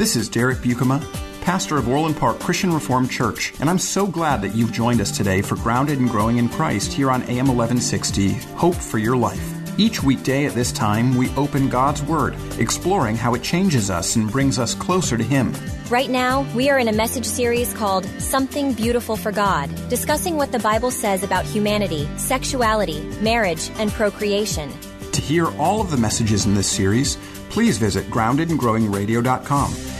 This is Derek Buikema, pastor of Orland Park Christian Reformed Church, and I'm so glad that you've joined us today for Grounded and Growing in Christ here on AM 1160, Hope for Your Life. Each weekday at this time, we open God's Word, exploring how it changes us and brings us closer to Him. Right now, we are in a message series called Something Beautiful for God, discussing what the Bible says about humanity, sexuality, marriage, and procreation. To hear all of the messages in this series, please visit groundedandgrowingradio.com.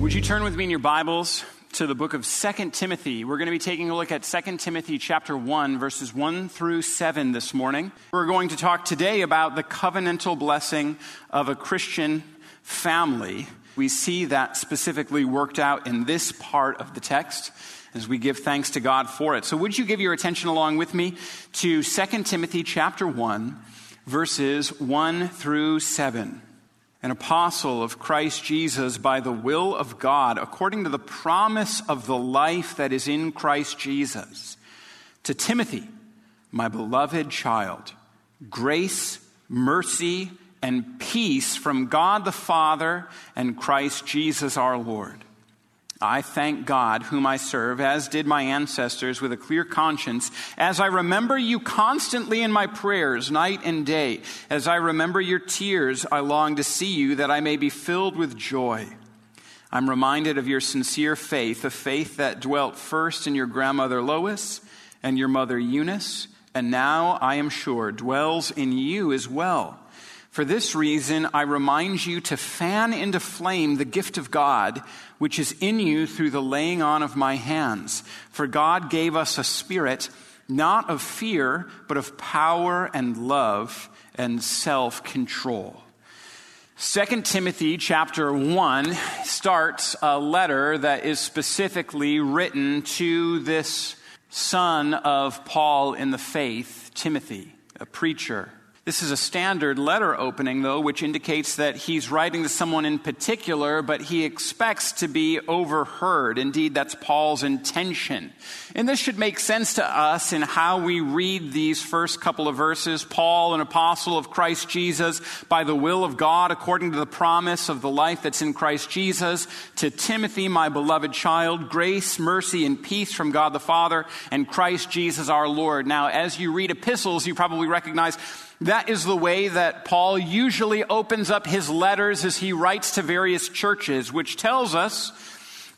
Would you turn with me in your Bibles to the book of 2 Timothy? We're going to be taking a look at 2 Timothy chapter 1 verses 1 through 7 this morning. We're going to talk today about the covenantal blessing of a Christian family. We see that specifically worked out in this part of the text as we give thanks to God for it. So would you give your attention along with me to 2 Timothy chapter 1 verses 1 through 7 an apostle of Christ Jesus by the will of God, according to the promise of the life that is in Christ Jesus. To Timothy, my beloved child, grace, mercy, and peace from God the Father and Christ Jesus our Lord. I thank God, whom I serve, as did my ancestors, with a clear conscience, as I remember you constantly in my prayers, night and day. As I remember your tears, I long to see you, that I may be filled with joy. I'm reminded of your sincere faith, a faith that dwelt first in your grandmother Lois and your mother Eunice, and now, I am sure, dwells in you as well. For this reason, I remind you to fan into flame the gift of God, which is in you through the laying on of my hands. For God gave us a spirit, not of fear, but of power and love and self control. 2 Timothy chapter 1 starts a letter that is specifically written to this son of Paul in the faith, Timothy, a preacher. This is a standard letter opening, though, which indicates that he's writing to someone in particular, but he expects to be overheard. Indeed, that's Paul's intention. And this should make sense to us in how we read these first couple of verses. Paul, an apostle of Christ Jesus, by the will of God, according to the promise of the life that's in Christ Jesus, to Timothy, my beloved child, grace, mercy, and peace from God the Father and Christ Jesus our Lord. Now, as you read epistles, you probably recognize that is the way that Paul usually opens up his letters as he writes to various churches, which tells us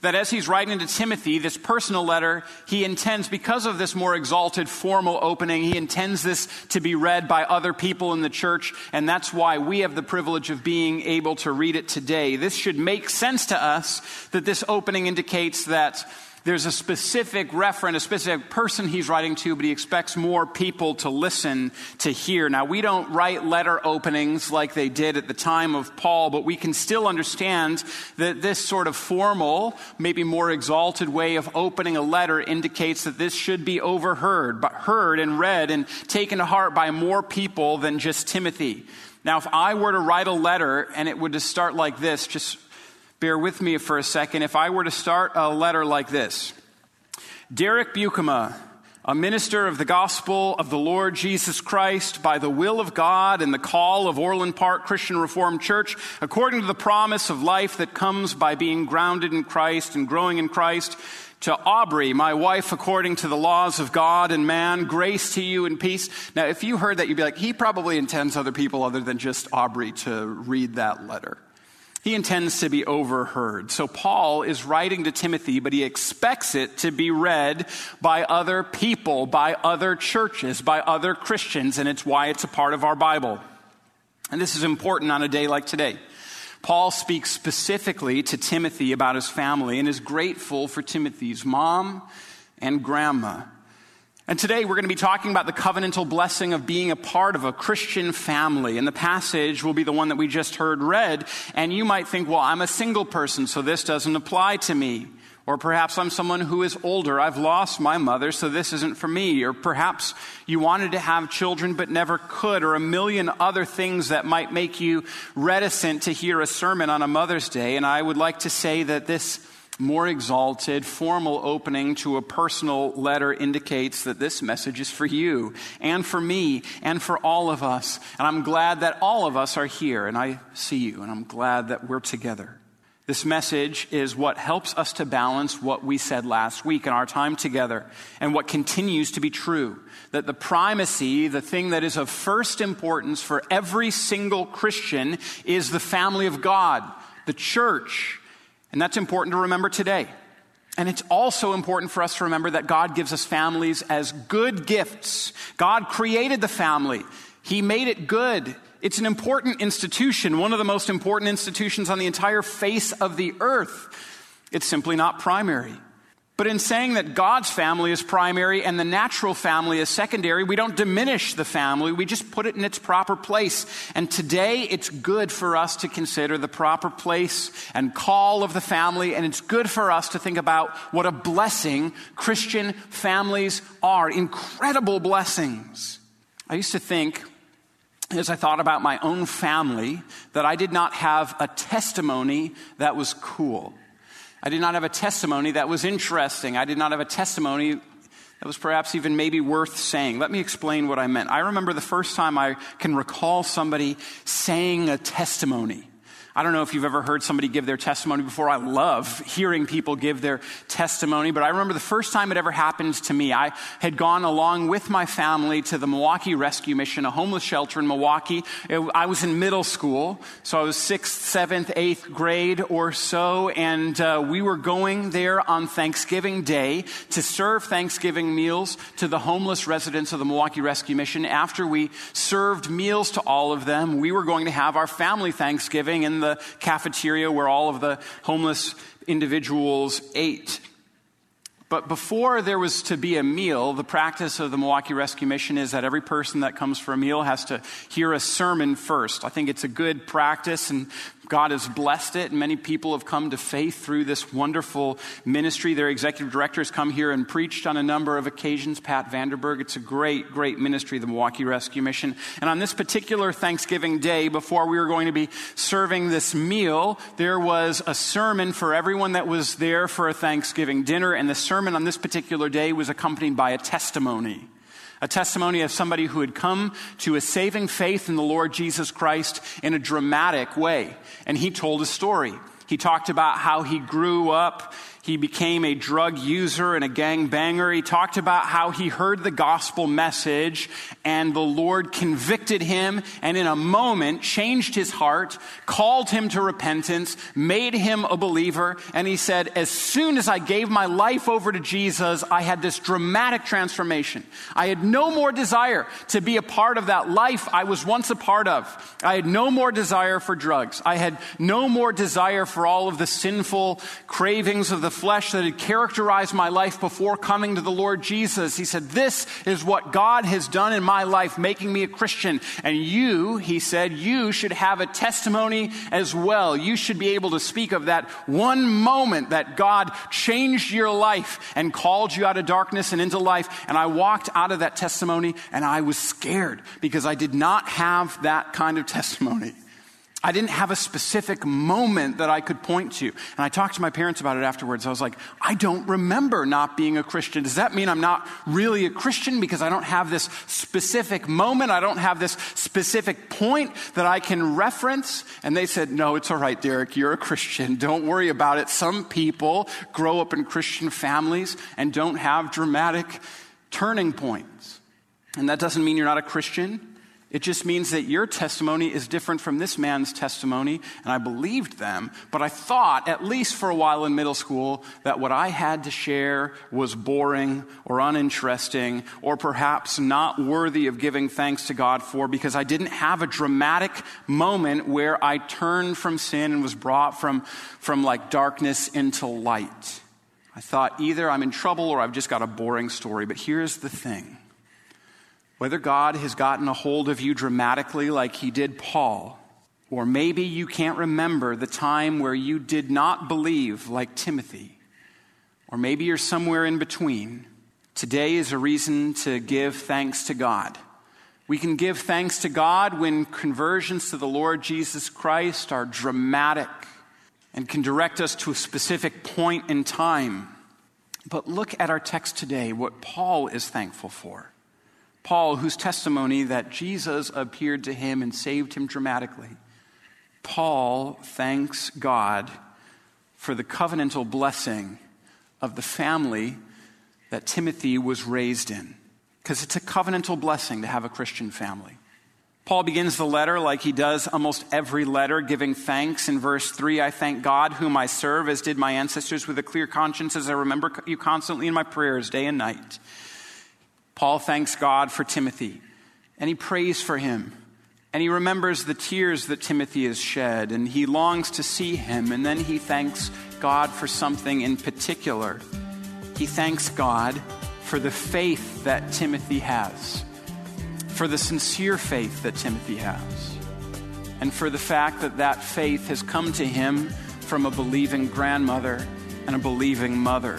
that as he's writing to Timothy, this personal letter, he intends, because of this more exalted formal opening, he intends this to be read by other people in the church, and that's why we have the privilege of being able to read it today. This should make sense to us that this opening indicates that there's a specific referent, a specific person he's writing to, but he expects more people to listen to hear. Now, we don't write letter openings like they did at the time of Paul, but we can still understand that this sort of formal, maybe more exalted way of opening a letter indicates that this should be overheard, but heard and read and taken to heart by more people than just Timothy. Now, if I were to write a letter and it would just start like this, just Bear with me for a second. If I were to start a letter like this Derek Buikema, a minister of the gospel of the Lord Jesus Christ by the will of God and the call of Orland Park Christian Reformed Church, according to the promise of life that comes by being grounded in Christ and growing in Christ. To Aubrey, my wife, according to the laws of God and man, grace to you and peace. Now, if you heard that, you'd be like, he probably intends other people other than just Aubrey to read that letter. He intends to be overheard. So Paul is writing to Timothy, but he expects it to be read by other people, by other churches, by other Christians, and it's why it's a part of our Bible. And this is important on a day like today. Paul speaks specifically to Timothy about his family and is grateful for Timothy's mom and grandma. And today we're going to be talking about the covenantal blessing of being a part of a Christian family. And the passage will be the one that we just heard read. And you might think, well, I'm a single person, so this doesn't apply to me. Or perhaps I'm someone who is older. I've lost my mother, so this isn't for me. Or perhaps you wanted to have children but never could. Or a million other things that might make you reticent to hear a sermon on a Mother's Day. And I would like to say that this more exalted, formal opening to a personal letter indicates that this message is for you and for me and for all of us. And I'm glad that all of us are here and I see you and I'm glad that we're together. This message is what helps us to balance what we said last week in our time together and what continues to be true. That the primacy, the thing that is of first importance for every single Christian, is the family of God, the church, and that's important to remember today. And it's also important for us to remember that God gives us families as good gifts. God created the family, He made it good. It's an important institution, one of the most important institutions on the entire face of the earth. It's simply not primary. But in saying that God's family is primary and the natural family is secondary, we don't diminish the family, we just put it in its proper place. And today it's good for us to consider the proper place and call of the family, and it's good for us to think about what a blessing Christian families are incredible blessings. I used to think, as I thought about my own family, that I did not have a testimony that was cool. I did not have a testimony that was interesting. I did not have a testimony that was perhaps even maybe worth saying. Let me explain what I meant. I remember the first time I can recall somebody saying a testimony. I don't know if you've ever heard somebody give their testimony before. I love hearing people give their testimony, but I remember the first time it ever happened to me. I had gone along with my family to the Milwaukee Rescue Mission, a homeless shelter in Milwaukee. I was in middle school, so I was sixth, seventh, eighth grade or so, and uh, we were going there on Thanksgiving Day to serve Thanksgiving meals to the homeless residents of the Milwaukee Rescue Mission. After we served meals to all of them, we were going to have our family Thanksgiving in the the cafeteria where all of the homeless individuals ate. But before there was to be a meal, the practice of the Milwaukee Rescue Mission is that every person that comes for a meal has to hear a sermon first. I think it's a good practice, and God has blessed it, and many people have come to faith through this wonderful ministry. Their executive director has come here and preached on a number of occasions, Pat Vanderburgh. It's a great, great ministry, the Milwaukee Rescue Mission. And on this particular Thanksgiving day, before we were going to be serving this meal, there was a sermon for everyone that was there for a Thanksgiving dinner, and the sermon on this particular day was accompanied by a testimony a testimony of somebody who had come to a saving faith in the Lord Jesus Christ in a dramatic way. And he told a story. He talked about how he grew up he became a drug user and a gang banger. He talked about how he heard the gospel message and the Lord convicted him and in a moment changed his heart, called him to repentance, made him a believer. And he said, as soon as I gave my life over to Jesus, I had this dramatic transformation. I had no more desire to be a part of that life I was once a part of. I had no more desire for drugs. I had no more desire for all of the sinful cravings of the flesh that had characterized my life before coming to the Lord Jesus. He said, This is what God has done in my life, making me a Christian. And you, he said, you should have a testimony as well. You should be able to speak of that one moment that God changed your life and called you out of darkness and into life. And I walked out of that testimony and I was scared because I did not have that kind of testimony. I didn't have a specific moment that I could point to. And I talked to my parents about it afterwards. I was like, I don't remember not being a Christian. Does that mean I'm not really a Christian because I don't have this specific moment? I don't have this specific point that I can reference? And they said, No, it's all right, Derek. You're a Christian. Don't worry about it. Some people grow up in Christian families and don't have dramatic turning points. And that doesn't mean you're not a Christian. It just means that your testimony is different from this man's testimony, and I believed them. But I thought, at least for a while in middle school, that what I had to share was boring or uninteresting or perhaps not worthy of giving thanks to God for because I didn't have a dramatic moment where I turned from sin and was brought from, from like darkness into light. I thought either I'm in trouble or I've just got a boring story. But here's the thing whether God has gotten a hold of you dramatically like he did Paul, or maybe you can't remember the time where you did not believe like Timothy, or maybe you're somewhere in between, today is a reason to give thanks to God. We can give thanks to God when conversions to the Lord Jesus Christ are dramatic and can direct us to a specific point in time. But look at our text today, what Paul is thankful for. Paul, whose testimony that Jesus appeared to him and saved him dramatically. Paul thanks God for the covenantal blessing of the family that Timothy was raised in. Because it's a covenantal blessing to have a Christian family. Paul begins the letter like he does almost every letter, giving thanks. In verse 3, I thank God, whom I serve, as did my ancestors, with a clear conscience, as I remember you constantly in my prayers, day and night. Paul thanks God for Timothy, and he prays for him. And he remembers the tears that Timothy has shed, and he longs to see him. And then he thanks God for something in particular. He thanks God for the faith that Timothy has, for the sincere faith that Timothy has, and for the fact that that faith has come to him from a believing grandmother and a believing mother.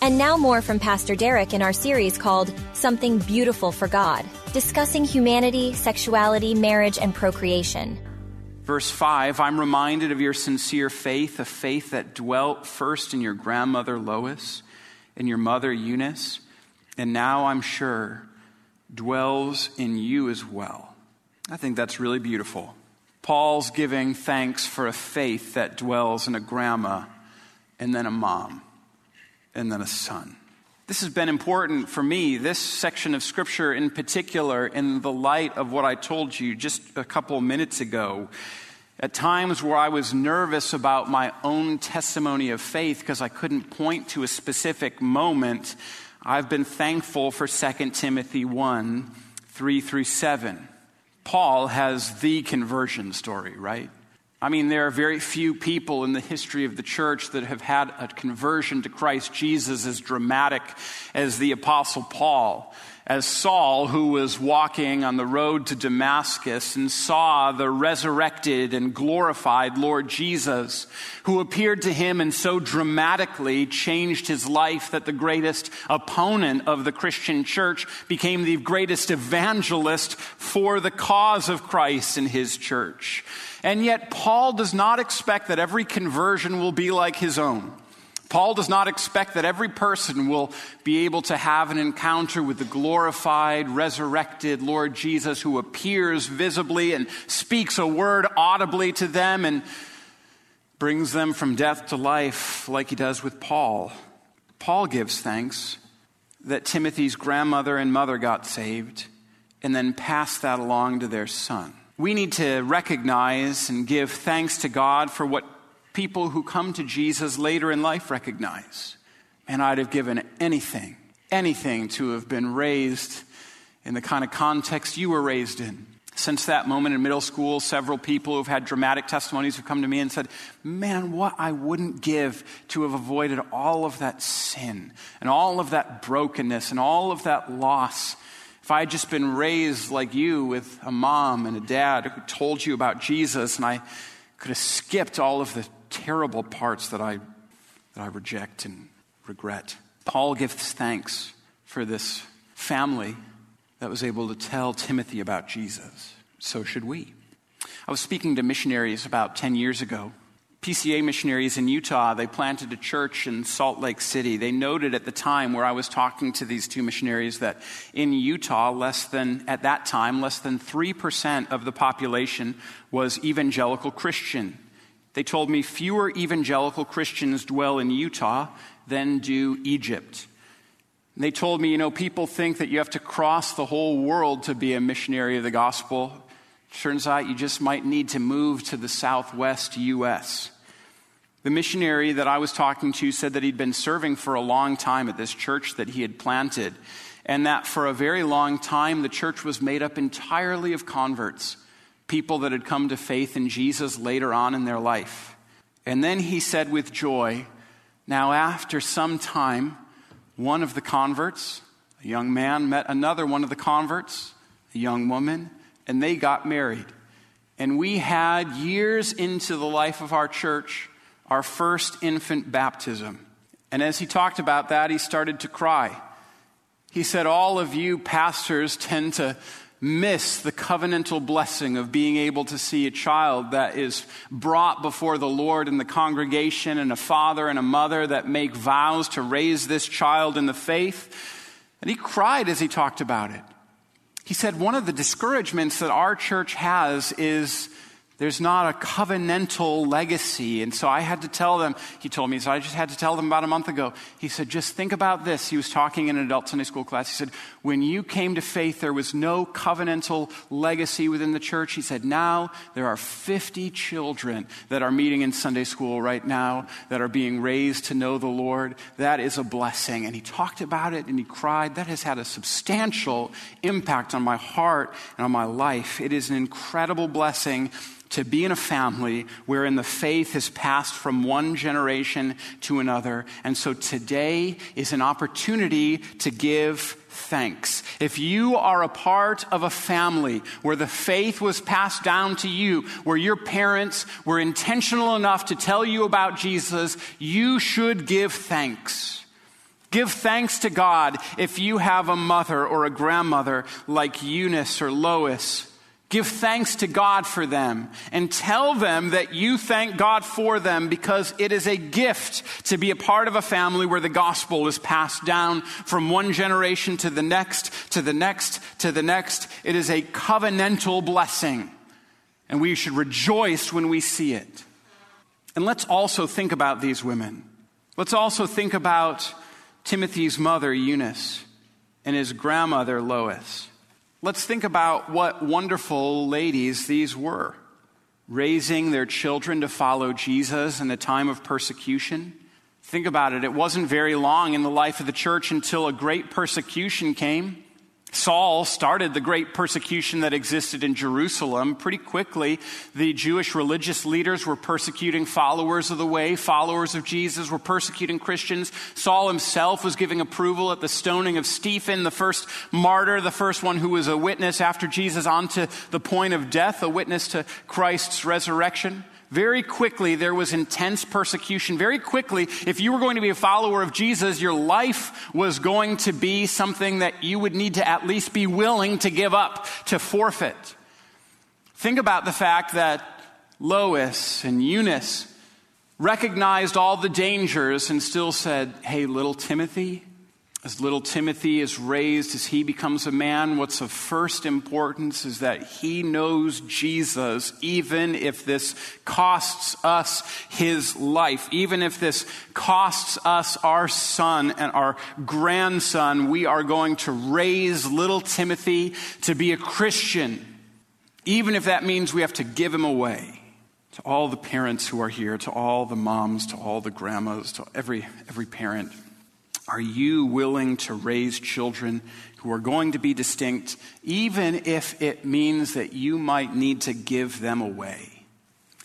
And now, more from Pastor Derek in our series called Something Beautiful for God, discussing humanity, sexuality, marriage, and procreation. Verse 5 I'm reminded of your sincere faith, a faith that dwelt first in your grandmother Lois and your mother Eunice, and now I'm sure dwells in you as well. I think that's really beautiful. Paul's giving thanks for a faith that dwells in a grandma and then a mom and then a son. This has been important for me, this section of scripture in particular, in the light of what I told you just a couple minutes ago. At times where I was nervous about my own testimony of faith because I couldn't point to a specific moment, I've been thankful for 2 Timothy 1 3 through 7. Paul has the conversion story, right? I mean, there are very few people in the history of the church that have had a conversion to Christ Jesus as dramatic as the Apostle Paul. As Saul, who was walking on the road to Damascus and saw the resurrected and glorified Lord Jesus, who appeared to him and so dramatically changed his life that the greatest opponent of the Christian church became the greatest evangelist for the cause of Christ in his church. And yet, Paul does not expect that every conversion will be like his own. Paul does not expect that every person will be able to have an encounter with the glorified, resurrected Lord Jesus who appears visibly and speaks a word audibly to them and brings them from death to life like he does with Paul. Paul gives thanks that Timothy's grandmother and mother got saved and then passed that along to their son we need to recognize and give thanks to God for what people who come to Jesus later in life recognize. And I'd have given anything, anything to have been raised in the kind of context you were raised in. Since that moment in middle school, several people who've had dramatic testimonies have come to me and said, Man, what I wouldn't give to have avoided all of that sin and all of that brokenness and all of that loss if I had just been raised like you with a mom and a dad who told you about Jesus, and I could have skipped all of the terrible parts that I, that I reject and regret. Paul gives thanks for this family that was able to tell Timothy about Jesus. So should we. I was speaking to missionaries about 10 years ago. PCA missionaries in Utah, they planted a church in Salt Lake City. They noted at the time where I was talking to these two missionaries that in Utah, less than, at that time, less than 3% of the population was evangelical Christian. They told me fewer evangelical Christians dwell in Utah than do Egypt. They told me, you know, people think that you have to cross the whole world to be a missionary of the gospel. Turns out you just might need to move to the southwest U.S. The missionary that I was talking to said that he'd been serving for a long time at this church that he had planted, and that for a very long time the church was made up entirely of converts, people that had come to faith in Jesus later on in their life. And then he said with joy, Now, after some time, one of the converts, a young man, met another one of the converts, a young woman, and they got married. And we had years into the life of our church our first infant baptism. And as he talked about that, he started to cry. He said, All of you pastors tend to miss the covenantal blessing of being able to see a child that is brought before the Lord in the congregation and a father and a mother that make vows to raise this child in the faith. And he cried as he talked about it. He said, One of the discouragements that our church has is there's not a covenantal legacy. And so I had to tell them, he told me, so I just had to tell them about a month ago. He said, just think about this. He was talking in an adult Sunday school class. He said, when you came to faith, there was no covenantal legacy within the church. He said, now there are 50 children that are meeting in Sunday school right now that are being raised to know the Lord. That is a blessing. And he talked about it and he cried. That has had a substantial impact on my heart and on my life. It is an incredible blessing to be in a family wherein the faith has passed from one generation to another. And so today is an opportunity to give thanks. If you are a part of a family where the faith was passed down to you, where your parents were intentional enough to tell you about Jesus, you should give thanks. Give thanks to God if you have a mother or a grandmother like Eunice or Lois Give thanks to God for them and tell them that you thank God for them because it is a gift to be a part of a family where the gospel is passed down from one generation to the next, to the next, to the next. It is a covenantal blessing, and we should rejoice when we see it. And let's also think about these women. Let's also think about Timothy's mother, Eunice, and his grandmother, Lois. Let's think about what wonderful ladies these were, raising their children to follow Jesus in a time of persecution. Think about it. It wasn't very long in the life of the church until a great persecution came. Saul started the great persecution that existed in Jerusalem. Pretty quickly, the Jewish religious leaders were persecuting followers of the way, followers of Jesus were persecuting Christians. Saul himself was giving approval at the stoning of Stephen, the first martyr, the first one who was a witness after Jesus onto the point of death, a witness to Christ's resurrection. Very quickly, there was intense persecution. Very quickly, if you were going to be a follower of Jesus, your life was going to be something that you would need to at least be willing to give up, to forfeit. Think about the fact that Lois and Eunice recognized all the dangers and still said, Hey, little Timothy, as little Timothy is raised, as he becomes a man, what's of first importance is that he knows Jesus, even if this costs us his life, even if this costs us our son and our grandson, we are going to raise little Timothy to be a Christian, even if that means we have to give him away. To all the parents who are here, to all the moms, to all the grandmas, to every, every parent. Are you willing to raise children who are going to be distinct, even if it means that you might need to give them away?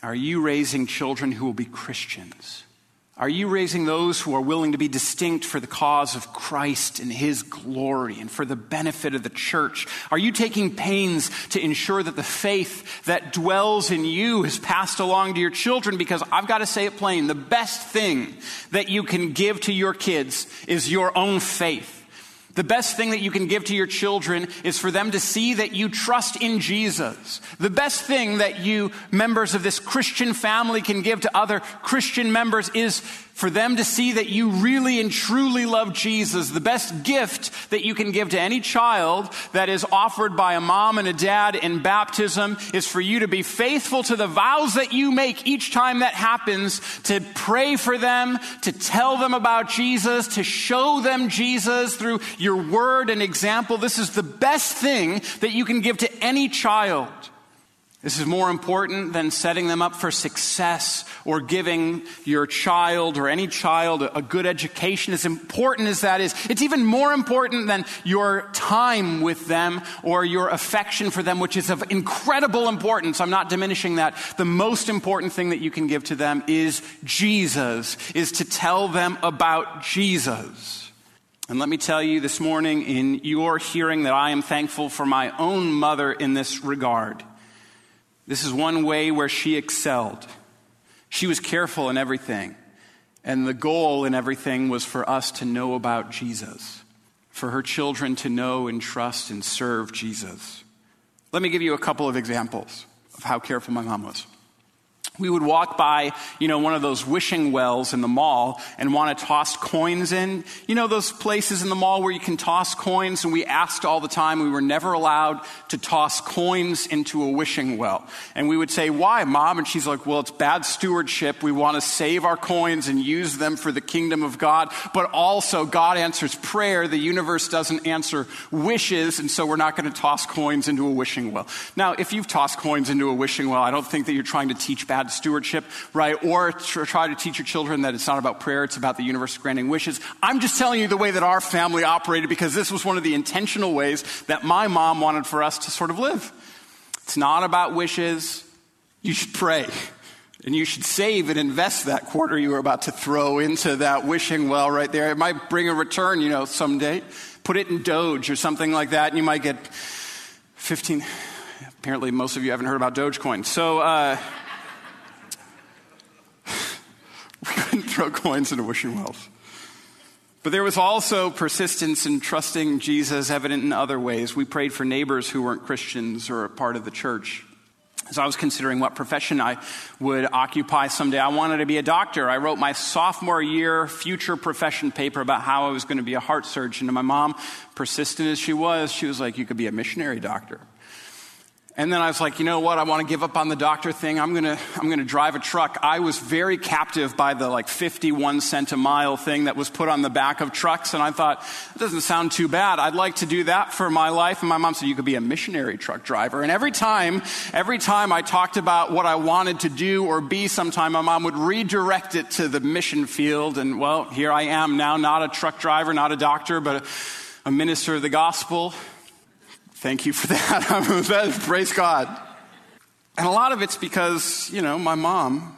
Are you raising children who will be Christians? Are you raising those who are willing to be distinct for the cause of Christ and His glory and for the benefit of the church? Are you taking pains to ensure that the faith that dwells in you is passed along to your children? Because I've got to say it plain the best thing that you can give to your kids is your own faith. The best thing that you can give to your children is for them to see that you trust in Jesus. The best thing that you members of this Christian family can give to other Christian members is for them to see that you really and truly love Jesus. The best gift that you can give to any child that is offered by a mom and a dad in baptism is for you to be faithful to the vows that you make each time that happens, to pray for them, to tell them about Jesus, to show them Jesus through your word and example. This is the best thing that you can give to any child. This is more important than setting them up for success or giving your child or any child a good education. As important as that is, it's even more important than your time with them or your affection for them, which is of incredible importance. I'm not diminishing that. The most important thing that you can give to them is Jesus, is to tell them about Jesus. And let me tell you this morning in your hearing that I am thankful for my own mother in this regard. This is one way where she excelled. She was careful in everything. And the goal in everything was for us to know about Jesus, for her children to know and trust and serve Jesus. Let me give you a couple of examples of how careful my mom was we would walk by, you know, one of those wishing wells in the mall and want to toss coins in. You know, those places in the mall where you can toss coins, and we asked all the time. We were never allowed to toss coins into a wishing well. And we would say, Why, mom? And she's like, Well, it's bad stewardship. We want to save our coins and use them for the kingdom of God. But also, God answers prayer. The universe doesn't answer wishes, and so we're not going to toss coins into a wishing well. Now, if you've tossed coins into a wishing well, I don't think that you're trying to teach bad stewardship, right? Or try to teach your children that it's not about prayer, it's about the universe granting wishes. I'm just telling you the way that our family operated because this was one of the intentional ways that my mom wanted for us to sort of live. It's not about wishes. You should pray. And you should save and invest that quarter you were about to throw into that wishing well right there. It might bring a return, you know, someday. Put it in Doge or something like that, and you might get 15. Apparently, most of you haven't heard about Dogecoin. So, uh, we couldn't throw coins into wishing wells. But there was also persistence in trusting Jesus evident in other ways. We prayed for neighbors who weren't Christians or a part of the church. As I was considering what profession I would occupy someday, I wanted to be a doctor. I wrote my sophomore year future profession paper about how I was going to be a heart surgeon. And my mom, persistent as she was, she was like, You could be a missionary doctor. And then I was like, you know what? I want to give up on the doctor thing. I'm going to, I'm going to drive a truck. I was very captive by the like 51 cent a mile thing that was put on the back of trucks. And I thought, it doesn't sound too bad. I'd like to do that for my life. And my mom said, you could be a missionary truck driver. And every time, every time I talked about what I wanted to do or be sometime, my mom would redirect it to the mission field. And well, here I am now, not a truck driver, not a doctor, but a, a minister of the gospel Thank you for that. That. Praise God. And a lot of it's because, you know, my mom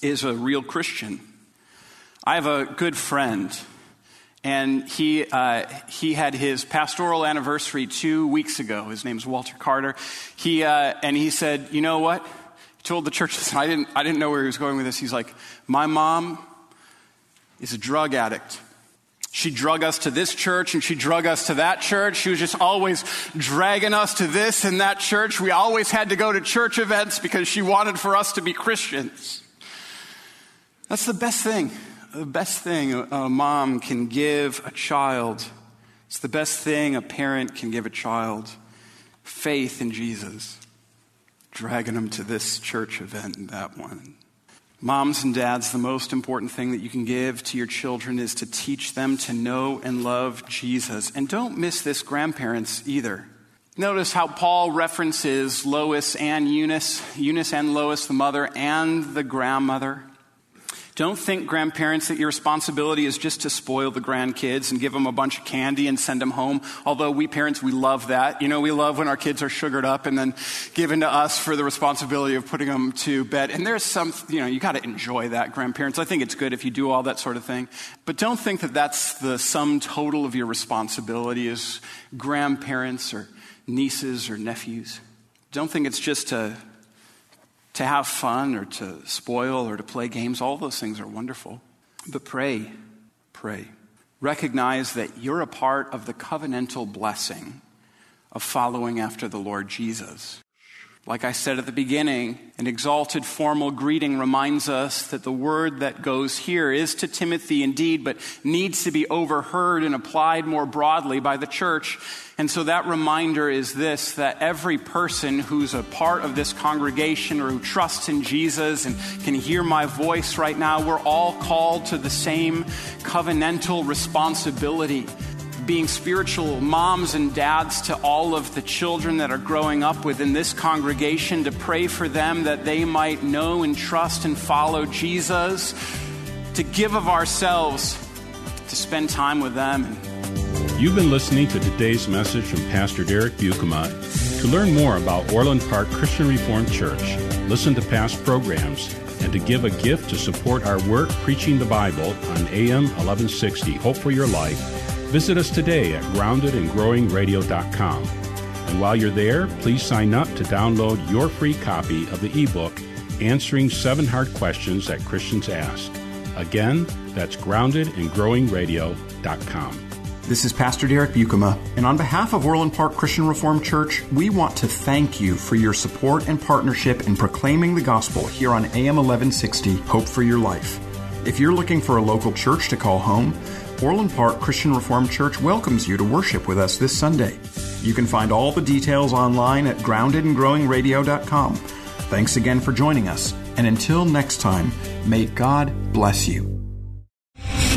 is a real Christian. I have a good friend, and he, uh, he had his pastoral anniversary two weeks ago. His name's Walter Carter. He, uh, and he said, You know what? He told the church, I didn't, I didn't know where he was going with this. He's like, My mom is a drug addict. She drug us to this church and she drug us to that church. She was just always dragging us to this and that church. We always had to go to church events because she wanted for us to be Christians. That's the best thing. The best thing a mom can give a child. It's the best thing a parent can give a child faith in Jesus. Dragging them to this church event and that one. Moms and dads, the most important thing that you can give to your children is to teach them to know and love Jesus. And don't miss this, grandparents, either. Notice how Paul references Lois and Eunice, Eunice and Lois, the mother and the grandmother. Don't think, grandparents, that your responsibility is just to spoil the grandkids and give them a bunch of candy and send them home. Although we parents, we love that. You know, we love when our kids are sugared up and then given to us for the responsibility of putting them to bed. And there's some, you know, you got to enjoy that, grandparents. I think it's good if you do all that sort of thing. But don't think that that's the sum total of your responsibility as grandparents or nieces or nephews. Don't think it's just to to have fun or to spoil or to play games, all those things are wonderful. But pray, pray. recognize that you're a part of the covenantal blessing of following after the Lord Jesus. Like I said at the beginning, an exalted formal greeting reminds us that the word that goes here is to Timothy indeed, but needs to be overheard and applied more broadly by the church. And so that reminder is this that every person who's a part of this congregation or who trusts in Jesus and can hear my voice right now, we're all called to the same covenantal responsibility being spiritual moms and dads to all of the children that are growing up within this congregation, to pray for them that they might know and trust and follow Jesus, to give of ourselves, to spend time with them. You've been listening to today's message from Pastor Derek Buikema. To learn more about Orland Park Christian Reformed Church, listen to past programs, and to give a gift to support our work preaching the Bible on AM 1160 Hope for Your Life, Visit us today at groundedandgrowingradio.com. And while you're there, please sign up to download your free copy of the ebook, Answering Seven Hard Questions That Christians Ask. Again, that's groundedandgrowingradio.com. This is Pastor Derek Buikema, and on behalf of Orland Park Christian Reformed Church, we want to thank you for your support and partnership in proclaiming the gospel here on AM 1160 Hope for Your Life. If you're looking for a local church to call home, Orland Park Christian Reformed Church welcomes you to worship with us this Sunday. You can find all the details online at groundedandgrowingradio.com. Thanks again for joining us, and until next time, may God bless you.